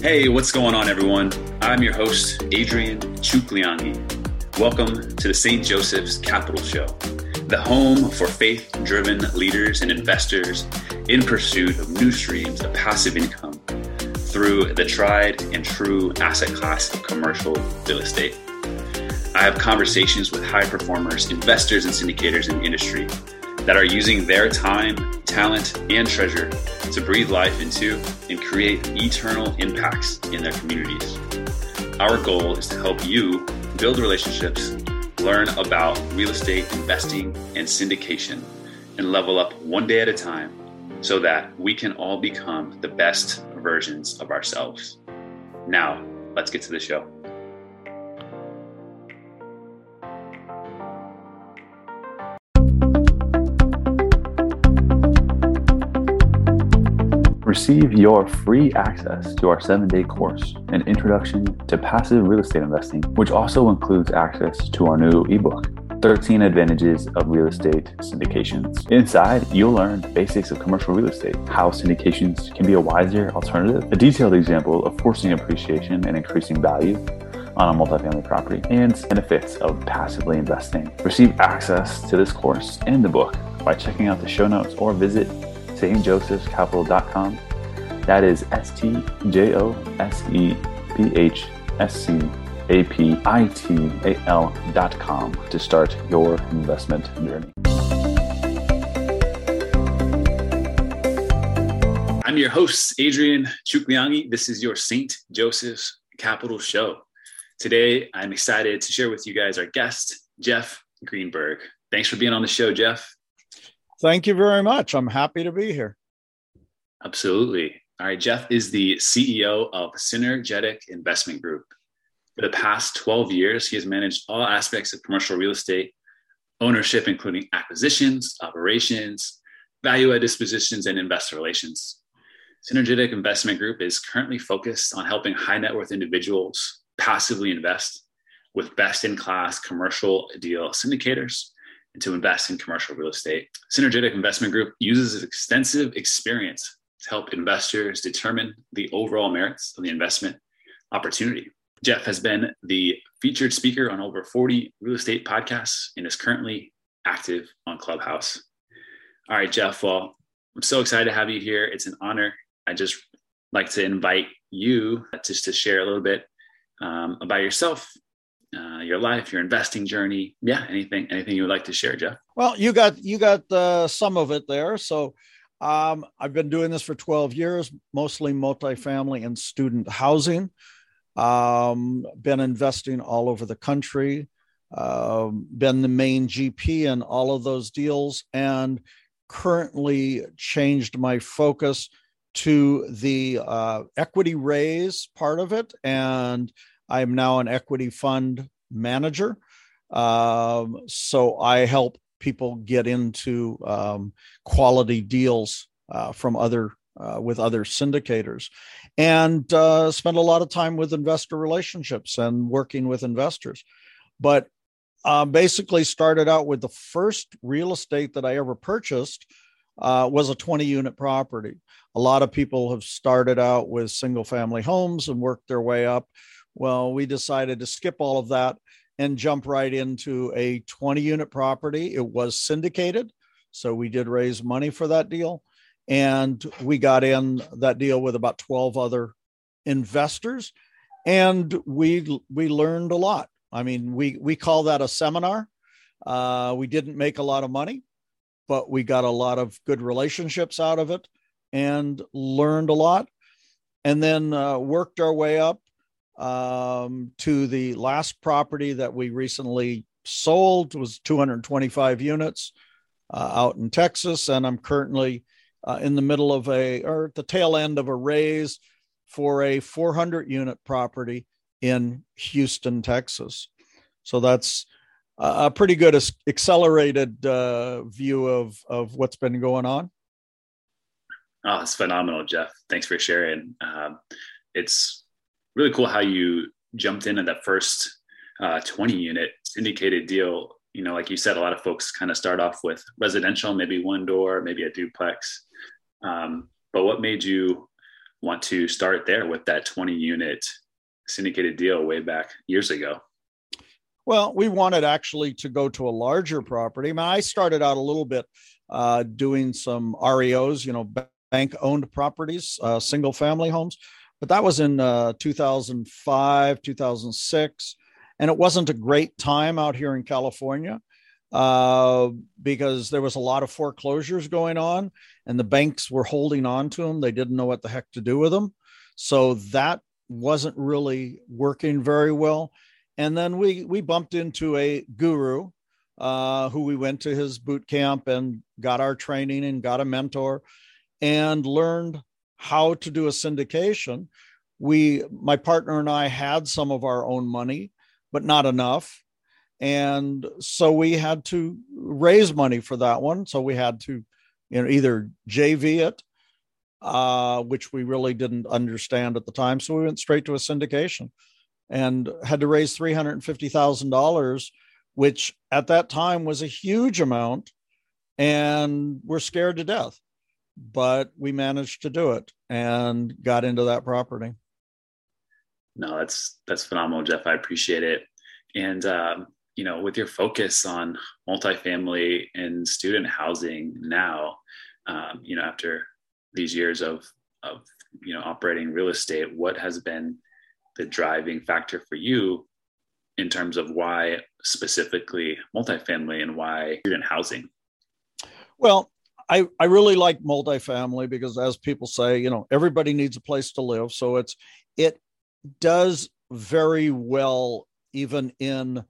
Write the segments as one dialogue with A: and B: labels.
A: Hey, what's going on, everyone? I'm your host, Adrian Chukliangi. Welcome to the St. Joseph's Capital Show, the home for faith driven leaders and investors in pursuit of new streams of passive income through the tried and true asset class of commercial real estate. I have conversations with high performers, investors, and syndicators in the industry that are using their time, talent, and treasure to breathe life into and create eternal impacts in their communities. Our goal is to help you build relationships, learn about real estate investing and syndication, and level up one day at a time so that we can all become the best versions of ourselves. Now, let's get to the show.
B: Receive your free access to our seven day course, An Introduction to Passive Real Estate Investing, which also includes access to our new ebook, 13 Advantages of Real Estate Syndications. Inside, you'll learn the basics of commercial real estate, how syndications can be a wiser alternative, a detailed example of forcing appreciation and increasing value on a multifamily property, and benefits of passively investing. Receive access to this course and the book by checking out the show notes or visit stjosephscapital.com. That is S T J O S E P H S C A P I T A L dot com to start your investment journey.
A: I'm your host, Adrian Chukliangi. This is your St. Joseph's Capital Show. Today, I'm excited to share with you guys our guest, Jeff Greenberg. Thanks for being on the show, Jeff.
C: Thank you very much. I'm happy to be here.
A: Absolutely. All right. Jeff is the CEO of Synergetic Investment Group. For the past 12 years, he has managed all aspects of commercial real estate ownership, including acquisitions, operations, value add dispositions, and investor relations. Synergetic Investment Group is currently focused on helping high net worth individuals passively invest with best in class commercial deal syndicators and to invest in commercial real estate. Synergetic Investment Group uses its extensive experience to help investors determine the overall merits of the investment opportunity. Jeff has been the featured speaker on over 40 real estate podcasts and is currently active on Clubhouse. All right, Jeff. Well, I'm so excited to have you here. It's an honor. I just like to invite you just to share a little bit um, about yourself uh, your life, your investing journey. Yeah, anything, anything you would like to share, Jeff?
C: Well, you got you got uh, some of it there. So um, I've been doing this for 12 years, mostly multifamily and student housing. Um, been investing all over the country. Um, been the main GP in all of those deals, and currently changed my focus to the uh, equity raise part of it and I am now an equity fund manager. Um, so I help people get into um, quality deals uh, from other uh, with other syndicators, and uh, spend a lot of time with investor relationships and working with investors. But uh, basically, started out with the first real estate that I ever purchased uh, was a 20 unit property. A lot of people have started out with single family homes and worked their way up well, we decided to skip all of that and jump right into a 20 unit property. It was syndicated. So we did raise money for that deal. And we got in that deal with about 12 other investors. And we we learned a lot. I mean, we we call that a seminar. Uh, we didn't make a lot of money, but we got a lot of good relationships out of it and learned a lot. And then uh, worked our way up um, to the last property that we recently sold was 225 units uh, out in Texas, and I'm currently uh, in the middle of a or at the tail end of a raise for a 400 unit property in Houston, Texas. So that's a pretty good accelerated uh, view of of what's been going on.
A: Oh, it's phenomenal, Jeff. Thanks for sharing. Um, it's really cool how you jumped in at that first uh, 20 unit syndicated deal. You know, like you said, a lot of folks kind of start off with residential, maybe one door, maybe a duplex. Um, but what made you want to start there with that 20 unit syndicated deal way back years ago?
C: Well, we wanted actually to go to a larger property. I mean, I started out a little bit uh, doing some REOs, you know, bank owned properties, uh, single family homes, but that was in uh, 2005, 2006. And it wasn't a great time out here in California uh, because there was a lot of foreclosures going on and the banks were holding on to them. They didn't know what the heck to do with them. So that wasn't really working very well. And then we we bumped into a guru uh, who we went to his boot camp and got our training and got a mentor and learned how to do a syndication. We, my partner and I, had some of our own money, but not enough. And so we had to raise money for that one. So we had to, you know, either JV it, uh, which we really didn't understand at the time. So we went straight to a syndication and had to raise $350,000, which at that time was a huge amount. And we're scared to death, but we managed to do it and got into that property.
A: No, that's that's phenomenal, Jeff. I appreciate it. And um, you know, with your focus on multifamily and student housing now, um, you know, after these years of of you know operating real estate, what has been the driving factor for you in terms of why specifically multifamily and why student housing?
C: Well, I, I really like multifamily because as people say, you know, everybody needs a place to live. So it's it does very well even in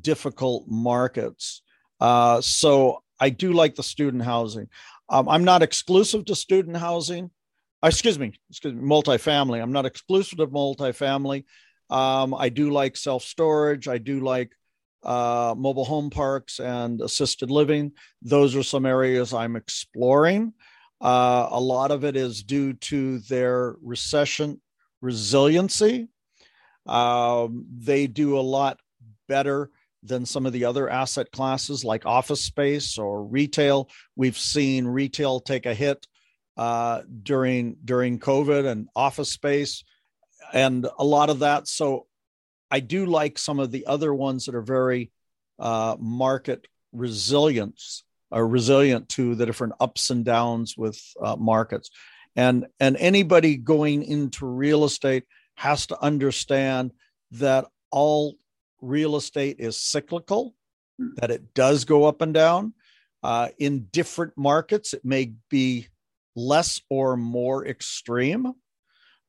C: difficult markets. Uh, so I do like the student housing. Um, I'm not exclusive to student housing. Uh, excuse me, excuse me, multifamily. I'm not exclusive to multifamily. Um, I do like self storage. I do like uh, mobile home parks and assisted living. Those are some areas I'm exploring. Uh, a lot of it is due to their recession resiliency. Um, they do a lot better than some of the other asset classes like office space or retail. We've seen retail take a hit uh, during during COVID and office space, and a lot of that. So I do like some of the other ones that are very uh, market resilience are resilient to the different ups and downs with uh, markets. And and anybody going into real estate has to understand that all real estate is cyclical, that it does go up and down. Uh, in different markets, it may be less or more extreme,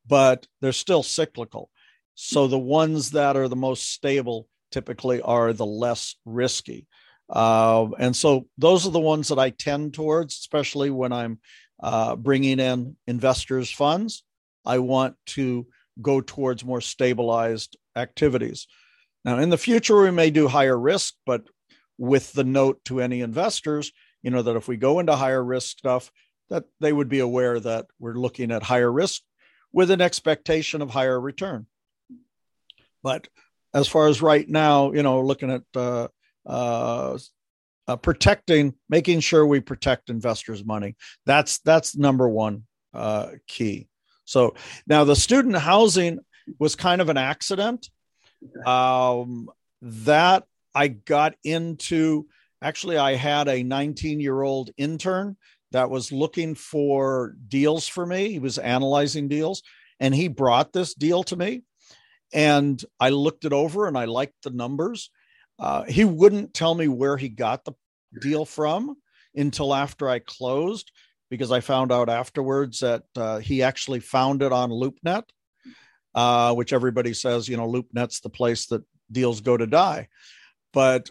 C: but they're still cyclical. So the ones that are the most stable typically are the less risky. Uh, and so those are the ones that I tend towards, especially when I'm uh, bringing in investors' funds. I want to go towards more stabilized activities. Now, in the future, we may do higher risk, but with the note to any investors, you know, that if we go into higher risk stuff, that they would be aware that we're looking at higher risk with an expectation of higher return. But as far as right now, you know, looking at uh, uh, uh, protecting, making sure we protect investors' money. That's that's number one uh, key. So now the student housing was kind of an accident. Um, that I got into. Actually, I had a 19 year old intern that was looking for deals for me. He was analyzing deals, and he brought this deal to me and I looked it over and I liked the numbers. Uh, he wouldn't tell me where he got the deal from until after I closed, because I found out afterwards that uh, he actually found it on LoopNet, uh, which everybody says, you know, LoopNet's the place that deals go to die. But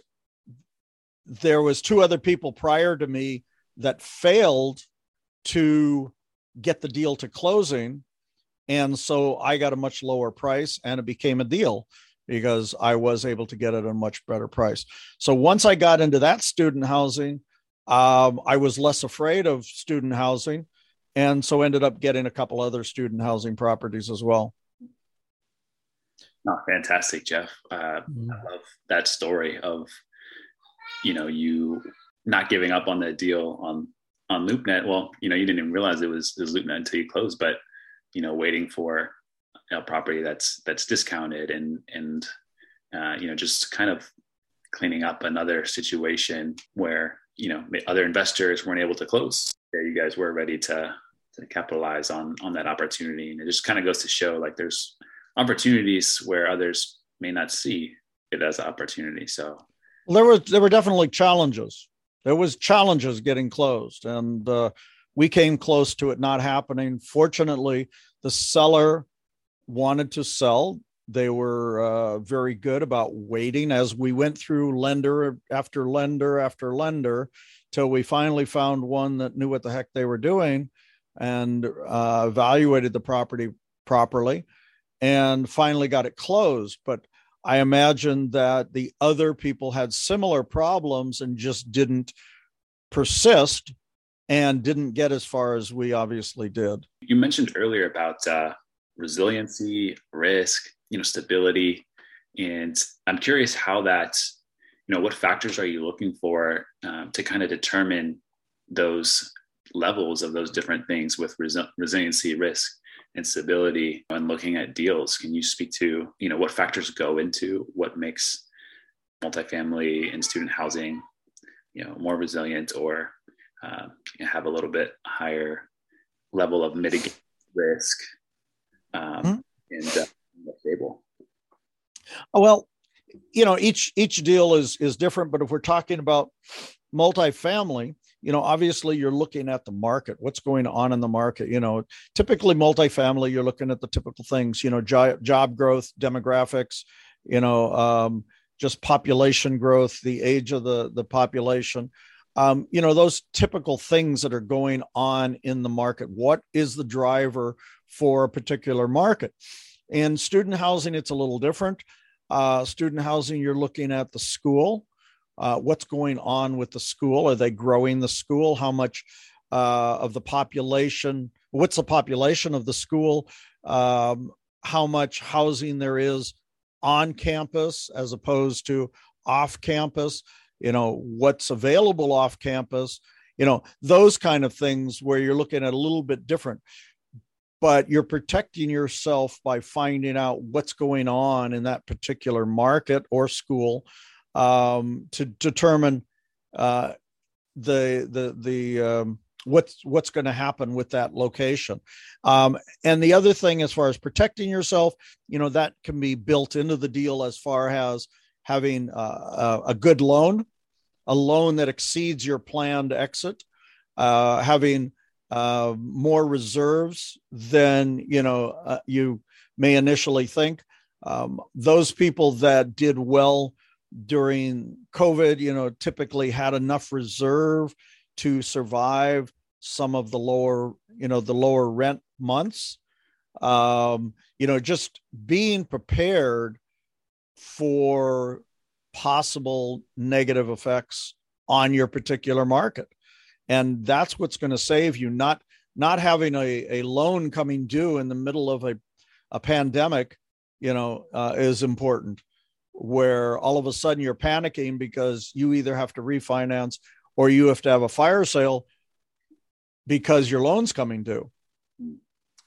C: there was two other people prior to me that failed to get the deal to closing and so I got a much lower price and it became a deal because I was able to get it at a much better price. So once I got into that student housing, um, I was less afraid of student housing. And so ended up getting a couple other student housing properties as well.
A: Oh, fantastic, Jeff. Uh, mm-hmm. I love that story of, you know, you not giving up on that deal on on LoopNet. Well, you know, you didn't even realize it was, it was LoopNet until you closed, but you know waiting for a property that's that's discounted and and uh, you know just kind of cleaning up another situation where you know other investors weren't able to close. You guys were ready to to capitalize on on that opportunity. And it just kind of goes to show like there's opportunities where others may not see it as an opportunity. So
C: there were there were definitely challenges. There was challenges getting closed. And uh, we came close to it not happening. Fortunately the seller wanted to sell. They were uh, very good about waiting as we went through lender after lender after lender till we finally found one that knew what the heck they were doing and uh, evaluated the property properly and finally got it closed. But I imagine that the other people had similar problems and just didn't persist and didn't get as far as we obviously did.
A: You mentioned earlier about uh, resiliency, risk, you know, stability, and I'm curious how that, you know, what factors are you looking for um, to kind of determine those levels of those different things with res- resiliency, risk, and stability when looking at deals. Can you speak to you know what factors go into what makes multifamily and student housing you know more resilient or uh, have a little bit higher level of mitigation risk um, mm-hmm. and uh, more stable?
C: Oh, well, you know each each deal is is different, but if we're talking about multifamily, you know obviously you're looking at the market what's going on in the market you know typically multifamily you're looking at the typical things you know job, job growth demographics you know um, just population growth the age of the the population um, you know those typical things that are going on in the market what is the driver for a particular market in student housing it's a little different uh, student housing you're looking at the school uh, what's going on with the school. Are they growing the school? How much uh, of the population? What's the population of the school? Um, how much housing there is on campus as opposed to off campus? You know, what's available off campus? You know, those kind of things where you're looking at a little bit different but you're protecting yourself by finding out what's going on in that particular market or school um, to determine uh, the the the um, what's what's going to happen with that location. Um, and the other thing, as far as protecting yourself, you know that can be built into the deal as far as having uh, a, a good loan, a loan that exceeds your planned exit, uh, having uh, more reserves than you know uh, you may initially think. Um, those people that did well during COVID, you know, typically had enough reserve to survive some of the lower, you know, the lower rent months. Um, you know, just being prepared for possible negative effects on your particular market. And that's what's going to save you, not not having a, a loan coming due in the middle of a, a pandemic, you know, uh, is important where all of a sudden you're panicking because you either have to refinance or you have to have a fire sale because your loan's coming due.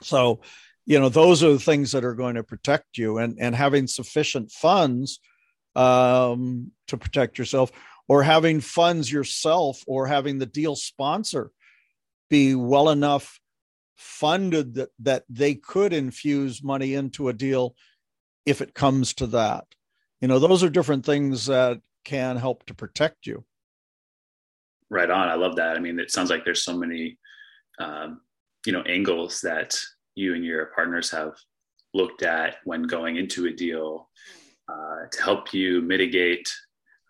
C: So, you know, those are the things that are going to protect you and, and having sufficient funds um, to protect yourself or having funds yourself or having the deal sponsor be well enough funded that, that they could infuse money into a deal if it comes to that. You know those are different things that can help to protect you.
A: Right on. I love that. I mean it sounds like there's so many um, you know angles that you and your partners have looked at when going into a deal uh, to help you mitigate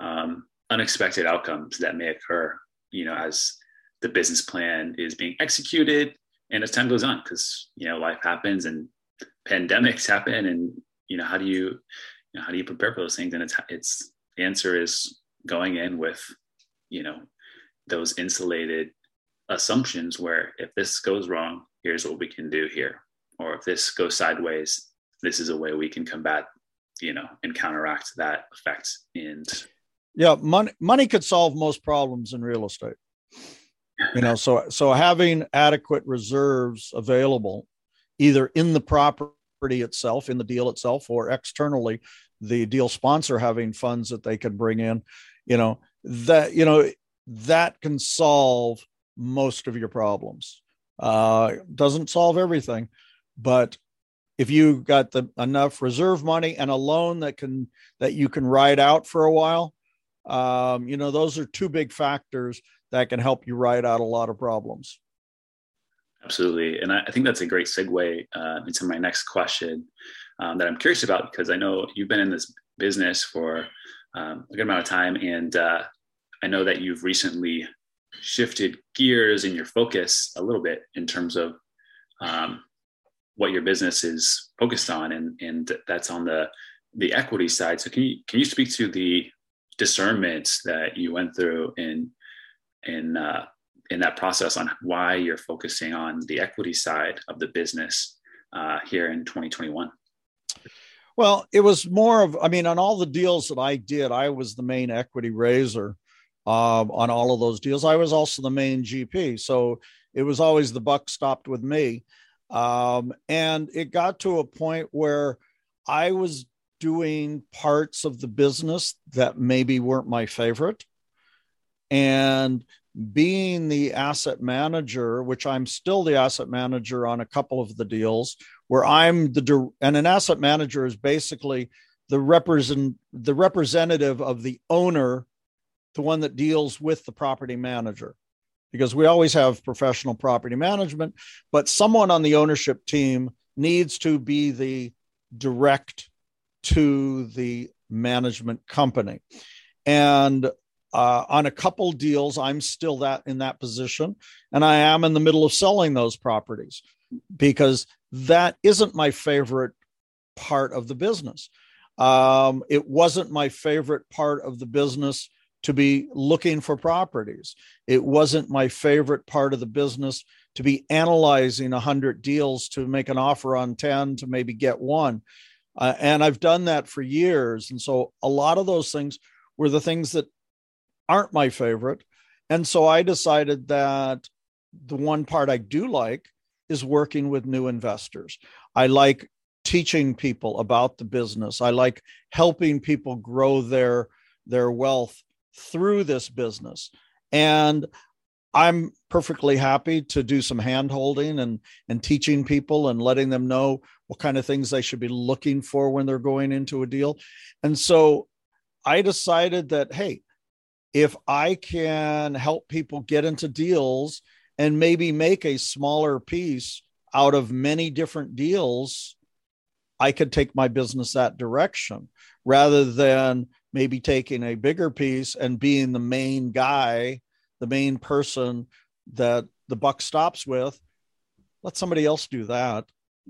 A: um, unexpected outcomes that may occur you know as the business plan is being executed and as time goes on because you know life happens and pandemics happen and you know how do you know, how do you prepare for those things? And it's it's the answer is going in with, you know, those insulated assumptions where if this goes wrong, here's what we can do here. Or if this goes sideways, this is a way we can combat, you know, and counteract that effect. And
C: yeah, money money could solve most problems in real estate. You know, so so having adequate reserves available either in the property itself, in the deal itself, or externally, the deal sponsor having funds that they can bring in, you know, that, you know, that can solve most of your problems. Uh, doesn't solve everything, but if you got the enough reserve money and a loan that can that you can ride out for a while, um, you know, those are two big factors that can help you ride out a lot of problems.
A: Absolutely. And I, I think that's a great segue uh, into my next question um, that I'm curious about because I know you've been in this business for um, a good amount of time. And uh, I know that you've recently shifted gears in your focus a little bit in terms of um, what your business is focused on. And, and that's on the, the equity side. So can you, can you speak to the discernment that you went through in, in uh, in that process on why you're focusing on the equity side of the business uh, here in 2021?
C: Well, it was more of, I mean, on all the deals that I did, I was the main equity raiser um, on all of those deals. I was also the main GP. So it was always the buck stopped with me. Um, and it got to a point where I was doing parts of the business that maybe weren't my favorite. And being the asset manager, which I'm still the asset manager on a couple of the deals, where I'm the and an asset manager is basically the represent the representative of the owner, the one that deals with the property manager. Because we always have professional property management, but someone on the ownership team needs to be the direct to the management company. And uh, on a couple deals, I'm still that in that position, and I am in the middle of selling those properties because that isn't my favorite part of the business. Um, it wasn't my favorite part of the business to be looking for properties. It wasn't my favorite part of the business to be analyzing 100 deals to make an offer on 10 to maybe get one. Uh, and I've done that for years. And so a lot of those things were the things that aren't my favorite. And so I decided that the one part I do like is working with new investors. I like teaching people about the business. I like helping people grow their their wealth through this business. And I'm perfectly happy to do some hand holding and and teaching people and letting them know what kind of things they should be looking for when they're going into a deal. And so I decided that hey, if I can help people get into deals and maybe make a smaller piece out of many different deals, I could take my business that direction rather than maybe taking a bigger piece and being the main guy, the main person that the buck stops with. Let somebody else do that.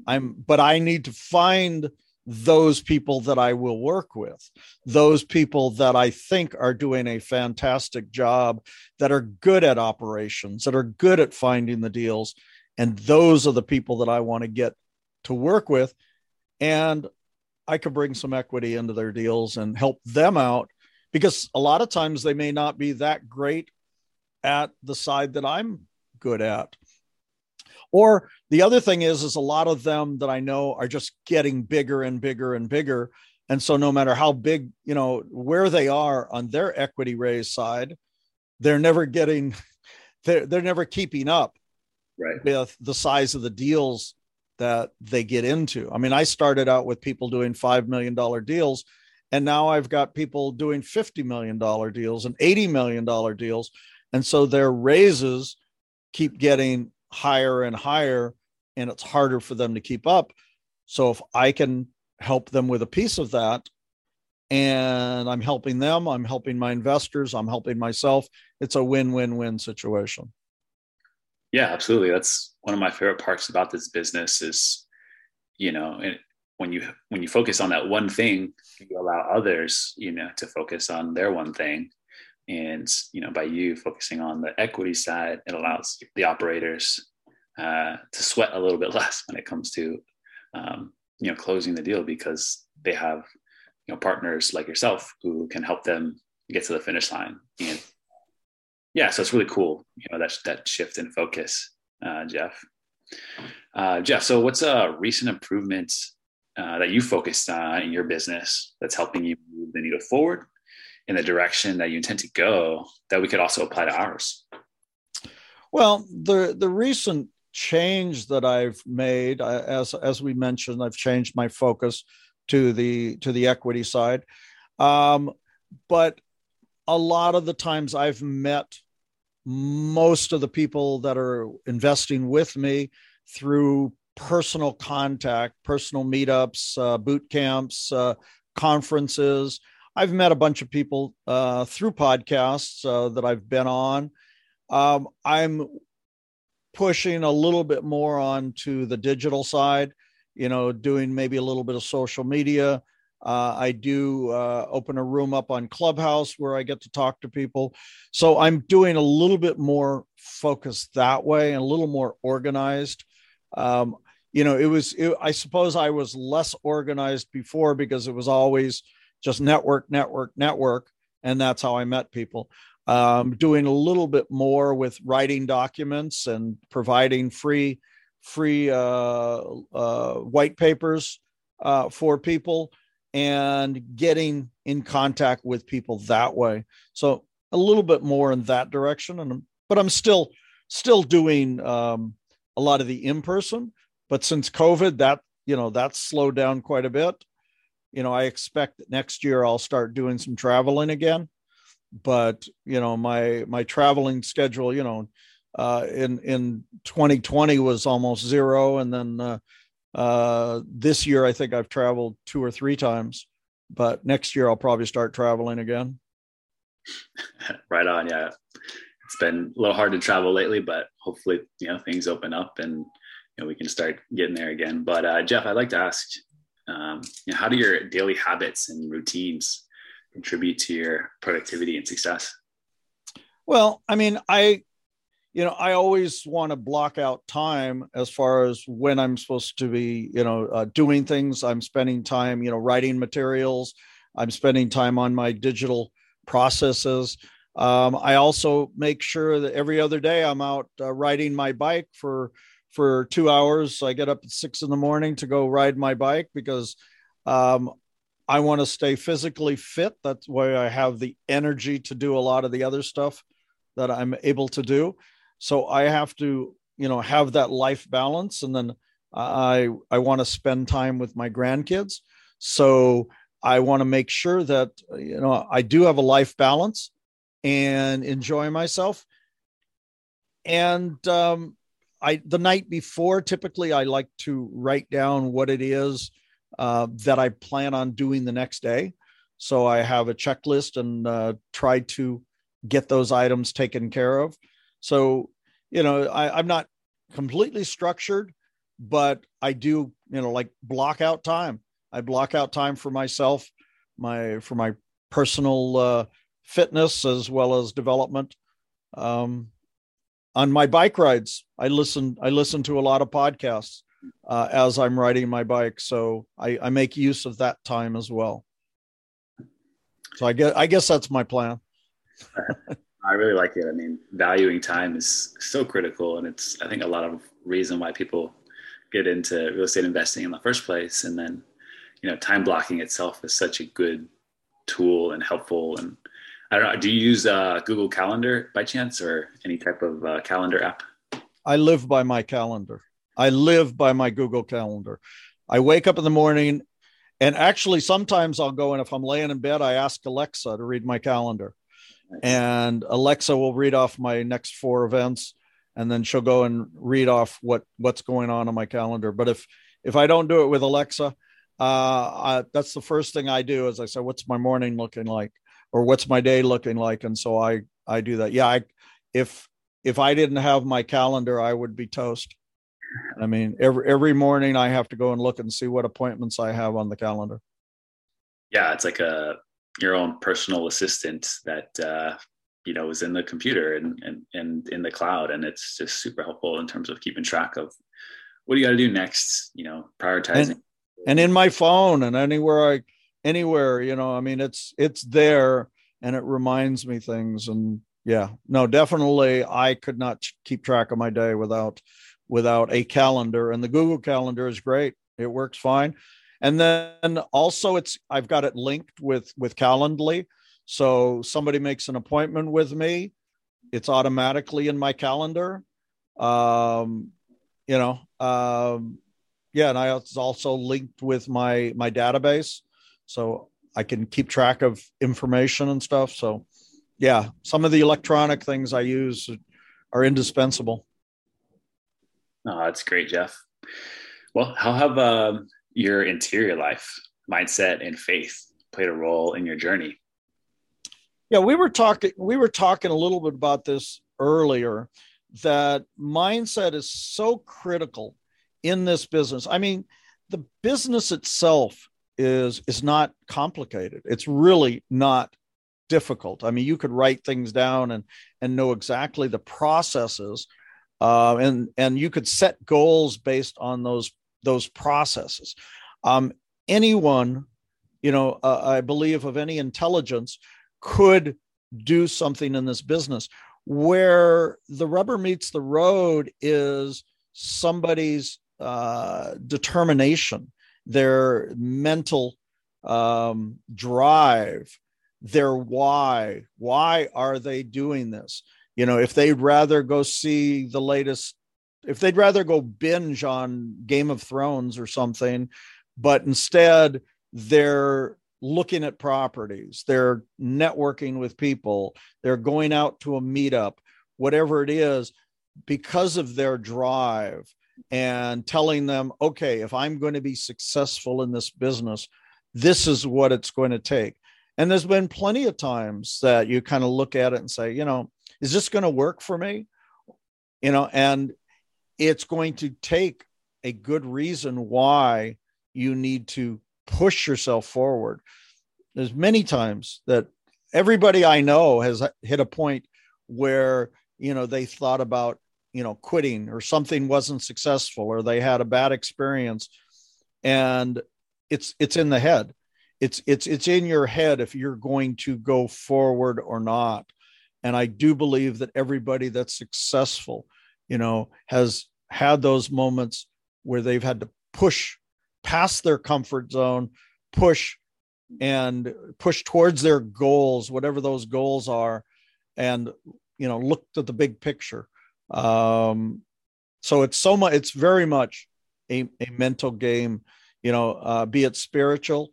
C: I'm, but I need to find those people that I will work with, those people that I think are doing a fantastic job, that are good at operations, that are good at finding the deals. And those are the people that I want to get to work with. And I could bring some equity into their deals and help them out because a lot of times they may not be that great at the side that I'm good at. Or the other thing is, is a lot of them that I know are just getting bigger and bigger and bigger. And so no matter how big, you know, where they are on their equity raise side, they're never getting, they're, they're never keeping up
A: right.
C: with the size of the deals that they get into. I mean, I started out with people doing $5 million deals, and now I've got people doing $50 million deals and $80 million deals. And so their raises keep getting higher and higher and it's harder for them to keep up so if i can help them with a piece of that and i'm helping them i'm helping my investors i'm helping myself it's a win-win-win situation
A: yeah absolutely that's one of my favorite parts about this business is you know when you when you focus on that one thing you allow others you know to focus on their one thing and you know, by you focusing on the equity side, it allows the operators uh, to sweat a little bit less when it comes to um, you know closing the deal because they have you know partners like yourself who can help them get to the finish line. And yeah, so it's really cool, you know, that that shift in focus, uh, Jeff. Uh, Jeff, so what's a recent improvement uh, that you focused on in your business that's helping you move the needle forward in the direction that you intend to go that we could also apply to ours?
C: Well, the the recent change that I've made, as as we mentioned, I've changed my focus to the to the equity side, um, but a lot of the times I've met most of the people that are investing with me through personal contact, personal meetups, uh, boot camps, uh, conferences. I've met a bunch of people uh, through podcasts uh, that I've been on. Um, I'm pushing a little bit more onto the digital side, you know, doing maybe a little bit of social media. Uh, I do uh, open a room up on Clubhouse where I get to talk to people. So I'm doing a little bit more focused that way and a little more organized. Um, you know, it was, it, I suppose I was less organized before because it was always just network, network, network. And that's how I met people. Um, doing a little bit more with writing documents and providing free, free uh, uh, white papers uh, for people and getting in contact with people that way. So a little bit more in that direction. And but I'm still still doing um, a lot of the in person. But since COVID, that you know that's slowed down quite a bit. You know, I expect that next year I'll start doing some traveling again. But you know, my my traveling schedule, you know, uh, in in 2020 was almost zero, and then uh, uh, this year I think I've traveled two or three times. But next year I'll probably start traveling again.
A: right on, yeah it's been a little hard to travel lately, but hopefully, you know, things open up and you know we can start getting there again. But uh, Jeff, I'd like to ask, um, you know, how do your daily habits and routines contribute to your productivity and success?
C: Well, I mean, I, you know, I always want to block out time as far as when I'm supposed to be, you know, uh, doing things. I'm spending time, you know, writing materials. I'm spending time on my digital processes. Um, I also make sure that every other day I'm out uh, riding my bike for for two hours. I get up at six in the morning to go ride my bike because um, I want to stay physically fit. That's why I have the energy to do a lot of the other stuff that I'm able to do. So I have to, you know, have that life balance, and then I I want to spend time with my grandkids. So I want to make sure that you know I do have a life balance and enjoy myself. And um, I the night before, typically I like to write down what it is uh, that I plan on doing the next day. So I have a checklist and uh, try to get those items taken care of. So you know I, I'm not completely structured, but I do you know like block out time. I block out time for myself, my for my personal uh, fitness as well as development. Um, on my bike rides, I listen. I listen to a lot of podcasts uh, as I'm riding my bike, so I, I make use of that time as well. So I guess I guess that's my plan.
A: I really like it. I mean, valuing time is so critical, and it's I think a lot of reason why people get into real estate investing in the first place. And then, you know, time blocking itself is such a good tool and helpful and I don't know. Do you use uh, Google Calendar by chance or any type of uh, calendar app?
C: I live by my calendar. I live by my Google Calendar. I wake up in the morning, and actually, sometimes I'll go and if I'm laying in bed, I ask Alexa to read my calendar, and Alexa will read off my next four events, and then she'll go and read off what what's going on on my calendar. But if if I don't do it with Alexa, uh, I, that's the first thing I do. Is I say, "What's my morning looking like?" or what's my day looking like and so i i do that yeah i if if i didn't have my calendar i would be toast i mean every every morning i have to go and look and see what appointments i have on the calendar
A: yeah it's like a your own personal assistant that uh you know is in the computer and and, and in the cloud and it's just super helpful in terms of keeping track of what do you got to do next you know prioritizing
C: and, and in my phone and anywhere i anywhere you know i mean it's it's there and it reminds me things and yeah no definitely i could not keep track of my day without without a calendar. And the Google Calendar is great; it works fine. And then also, it's I've got it linked with with Calendly, so somebody makes an appointment with me, it's automatically in my calendar. Um, you know, um, yeah, and I it's also linked with my my database, so I can keep track of information and stuff. So, yeah, some of the electronic things I use are indispensable.
A: Oh, that's great, Jeff. Well, how have um, your interior life, mindset, and faith played a role in your journey?
C: Yeah, we were talking. We were talking a little bit about this earlier. That mindset is so critical in this business. I mean, the business itself is is not complicated. It's really not difficult. I mean, you could write things down and and know exactly the processes, uh, and and you could set goals based on those those processes. Um, anyone, you know, uh, I believe of any intelligence could do something in this business. Where the rubber meets the road is somebody's uh, determination, their mental um, drive, their why. Why are they doing this? You know, if they'd rather go see the latest, if they'd rather go binge on Game of Thrones or something, but instead they're looking at properties, they're networking with people, they're going out to a meetup, whatever it is, because of their drive and telling them, okay, if I'm going to be successful in this business, this is what it's going to take. And there's been plenty of times that you kind of look at it and say, you know, is this going to work for me? You know, and it's going to take a good reason why you need to push yourself forward. There's many times that everybody I know has hit a point where, you know, they thought about, you know, quitting or something wasn't successful or they had a bad experience and it's it's in the head. It's it's it's in your head if you're going to go forward or not. And I do believe that everybody that's successful, you know, has had those moments where they've had to push past their comfort zone, push and push towards their goals, whatever those goals are, and you know, looked at the big picture. Um, so it's so much. It's very much a, a mental game. You know, uh, be it spiritual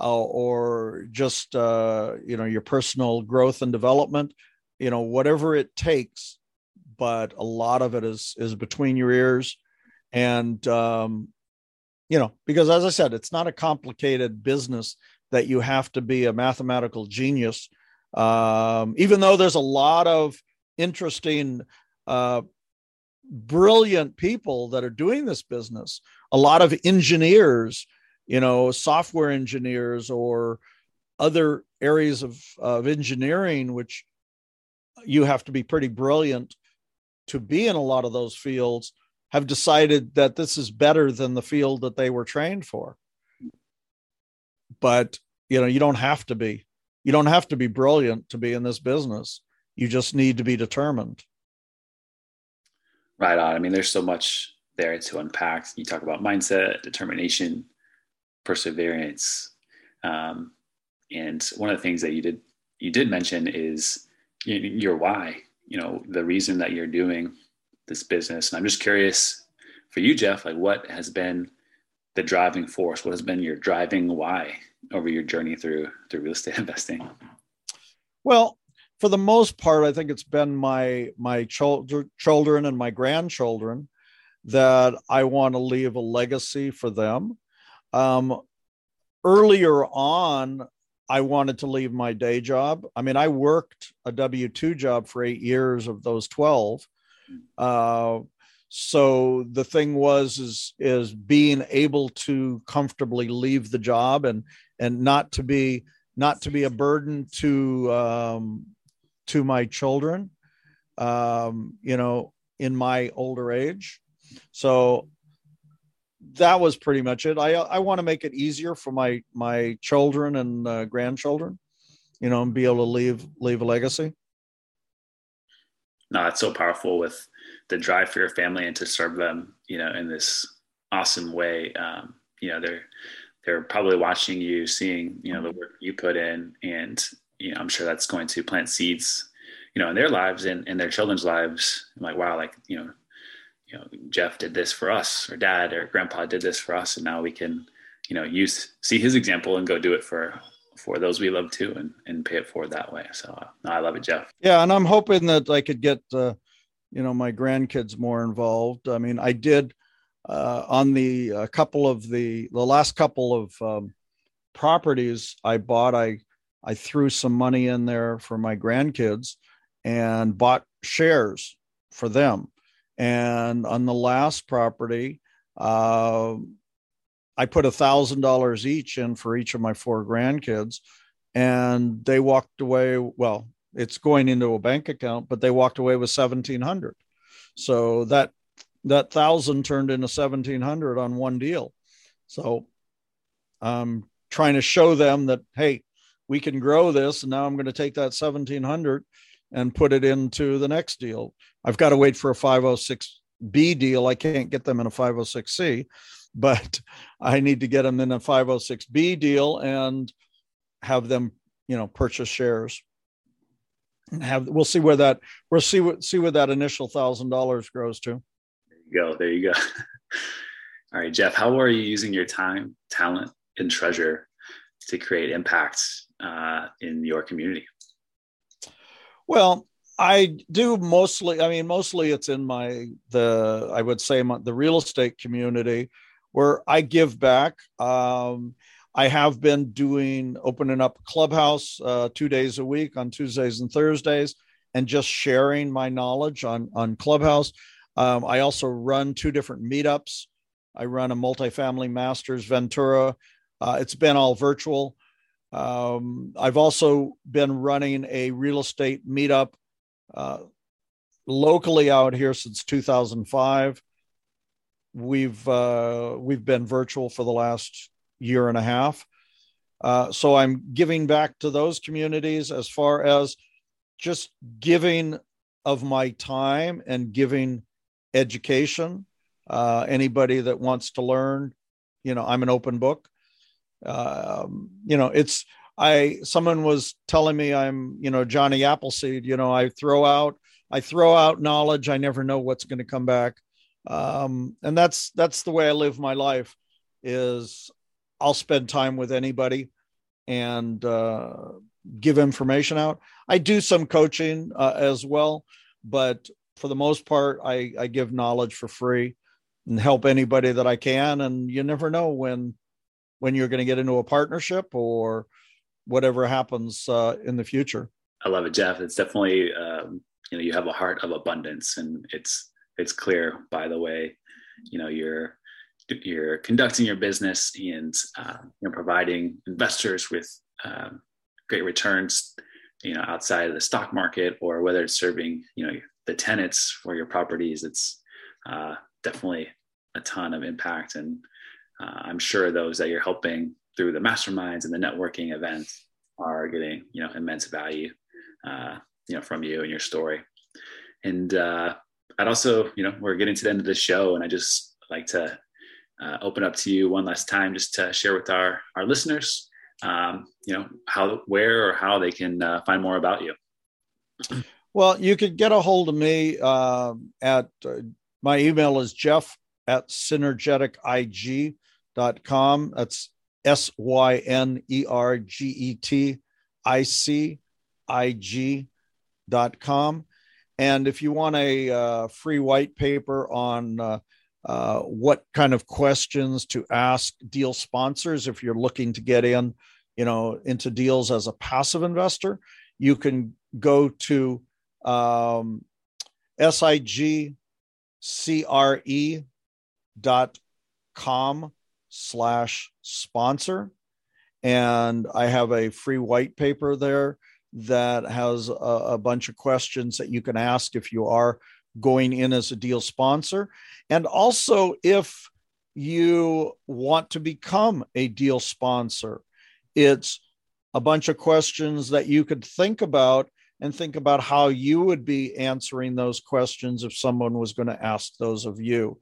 C: uh, or just uh, you know your personal growth and development. You know, whatever it takes, but a lot of it is is between your ears, and um, you know, because as I said, it's not a complicated business that you have to be a mathematical genius. Um, even though there's a lot of interesting, uh, brilliant people that are doing this business, a lot of engineers, you know, software engineers or other areas of, of engineering, which you have to be pretty brilliant to be in a lot of those fields have decided that this is better than the field that they were trained for. But, you know, you don't have to be. You don't have to be brilliant to be in this business. You just need to be determined.
A: Right on. I mean, there's so much there to unpack. You talk about mindset, determination, perseverance. Um, and one of the things that you did you did mention is your why. You know, the reason that you're doing this business. And I'm just curious for you, Jeff, like what has been the driving force? What has been your driving why over your journey through through real estate investing?
C: Well, for the most part, I think it's been my my children, children and my grandchildren that I want to leave a legacy for them. Um, earlier on, I wanted to leave my day job. I mean, I worked a W 2 job for eight years of those 12. Uh, so the thing was is is being able to comfortably leave the job and and not to be not to be a burden to um, to my children um, you know in my older age so that was pretty much it i i want to make it easier for my my children and uh, grandchildren you know and be able to leave leave a legacy
A: no, it's so powerful with the drive for your family and to serve them, you know, in this awesome way. Um, you know, they're they're probably watching you, seeing you know the work you put in, and you know, I'm sure that's going to plant seeds, you know, in their lives and in their children's lives. I'm like, wow, like you know, you know, Jeff did this for us, or Dad or Grandpa did this for us, and now we can, you know, use see his example and go do it for for those we love too, and and pay it forward that way. So uh, no, I love it, Jeff.
C: Yeah, and I'm hoping that I could get, uh, you know, my grandkids more involved. I mean, I did uh, on the a couple of the the last couple of um, properties I bought. I I threw some money in there for my grandkids and bought shares for them. And on the last property, uh, I put a thousand dollars each in for each of my four grandkids, and they walked away. Well, it's going into a bank account, but they walked away with seventeen hundred. So that that thousand turned into 1700 on one deal. So I'm trying to show them that, hey, we can grow this. And now I'm going to take that 1700 and put it into the next deal. I've got to wait for a 506B deal. I can't get them in a 506C, but I need to get them in a 506B deal and have them, you know, purchase shares and have, we'll see where that, we'll see what, see where that initial thousand dollars grows to There
A: you go. There you go. All right, Jeff, how are you using your time, talent, and treasure to create impacts uh, in your community?
C: Well, I do mostly. I mean, mostly it's in my the I would say my, the real estate community where I give back. Um, I have been doing opening up clubhouse uh, two days a week on Tuesdays and Thursdays, and just sharing my knowledge on on Clubhouse. Um, I also run two different meetups. I run a multifamily masters Ventura. Uh, it's been all virtual. Um, I've also been running a real estate meetup uh, locally out here since 2005. We've uh, we've been virtual for the last year and a half. Uh, so I'm giving back to those communities as far as just giving of my time and giving education. Uh, anybody that wants to learn, you know, I'm an open book. Um, you know, it's I. Someone was telling me I'm, you know, Johnny Appleseed. You know, I throw out, I throw out knowledge. I never know what's going to come back, um, and that's that's the way I live my life. Is I'll spend time with anybody and uh, give information out. I do some coaching uh, as well, but for the most part, I, I give knowledge for free and help anybody that I can. And you never know when when you're going to get into a partnership or whatever happens uh, in the future.
A: I love it, Jeff. It's definitely um, you know you have a heart of abundance, and it's it's clear by the way you know you're you're conducting your business and uh, you know providing investors with um, great returns you know outside of the stock market or whether it's serving you know the tenants for your properties, it's uh, definitely a ton of impact. And uh, I'm sure those that you're helping through the masterminds and the networking events are getting you know immense value, uh, you know, from you and your story. And uh, I'd also, you know, we're getting to the end of the show, and I just like to uh, open up to you one last time, just to share with our our listeners, um, you know, how, where, or how they can uh, find more about you.
C: Well, you could get a hold of me uh, at my email is jeff at synergetic.ig.com. That's S Y N E R G E T I C I G dot com. And if you want a uh, free white paper on uh, uh, what kind of questions to ask deal sponsors if you're looking to get in, you know, into deals as a passive investor, you can go to um, sigcre dot com slash sponsor and i have a free white paper there that has a, a, bunch of questions that you can ask if you are going in as a deal sponsor and also if you want to become a deal sponsor it's a bunch of questions that you could think about and think about how you would be answering those questions if someone was going to ask those of you.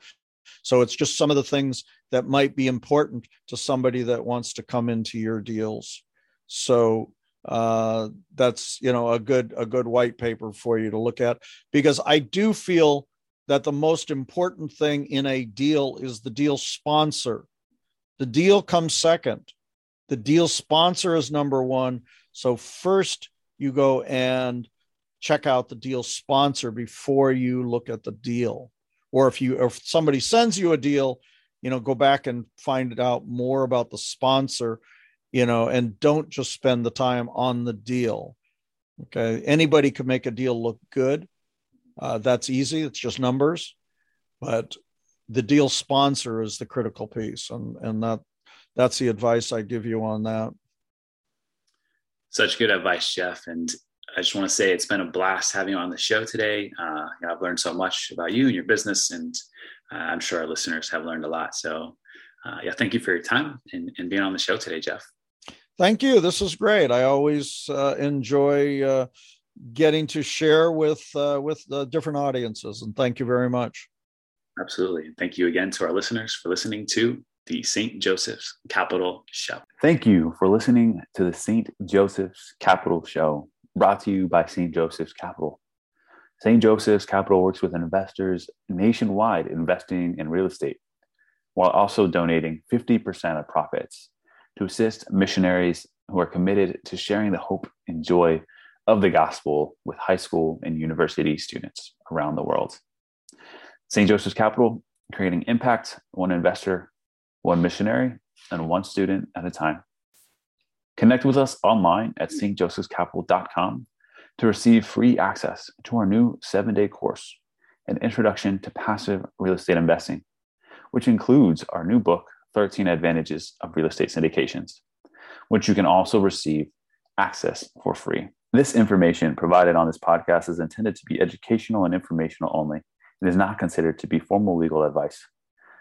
C: So it's just some of the things that might be important to somebody that wants to come into your deals. So uh, that's you know a good a good white paper for you to look at because I do feel that the most important thing in a deal is the deal sponsor. The deal comes second. The deal sponsor is number one. So first you go and check out the deal sponsor before you look at the deal. Or if you or if somebody sends you a deal, you know, go back and find out more about the sponsor, you know, and don't just spend the time on the deal. Okay. Anybody can make a deal look good. Uh, that's easy. It's just numbers. But the deal sponsor is the critical piece. And, and that that's the advice I give you on that.
D: Such good advice, Jeff. And I just want to say it's been a blast having you on the show today. Uh, I've learned so much about you and your business, and uh, I'm sure our listeners have learned a lot. So, uh, yeah, thank you for your time and, and, being on the show today, Jeff.
C: Thank you. This is great. I always uh, enjoy uh, getting to share with uh, with different audiences, and thank you very much.
D: Absolutely. and Thank you again to our listeners for listening to the St. Joseph's Capital Show.
A: Thank you for listening to the St. Joseph's Capital Show, brought to you by St. Joseph's Capital. St. Joseph's Capital works with investors nationwide investing in real estate, while also donating 50% of profits to assist missionaries who are committed to sharing the hope and joy of the gospel with high school and university students around the world. St. Joseph's Capital, creating impact one investor one missionary, and one student at a time. Connect with us online at stjosephscapital.com to receive free access to our new seven day course, An Introduction to Passive Real Estate Investing, which includes our new book, 13 Advantages of Real Estate Syndications, which you can also receive access for free. This information provided on this podcast is intended to be educational and informational only and is not considered to be formal legal advice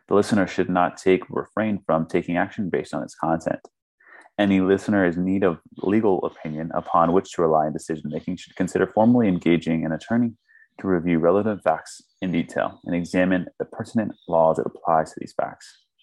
A: the listener should not take refrain from taking action based on its content. Any listener in need of legal opinion upon which to rely in decision making should consider formally engaging an attorney to review relevant facts in detail and examine the pertinent laws that apply to these facts.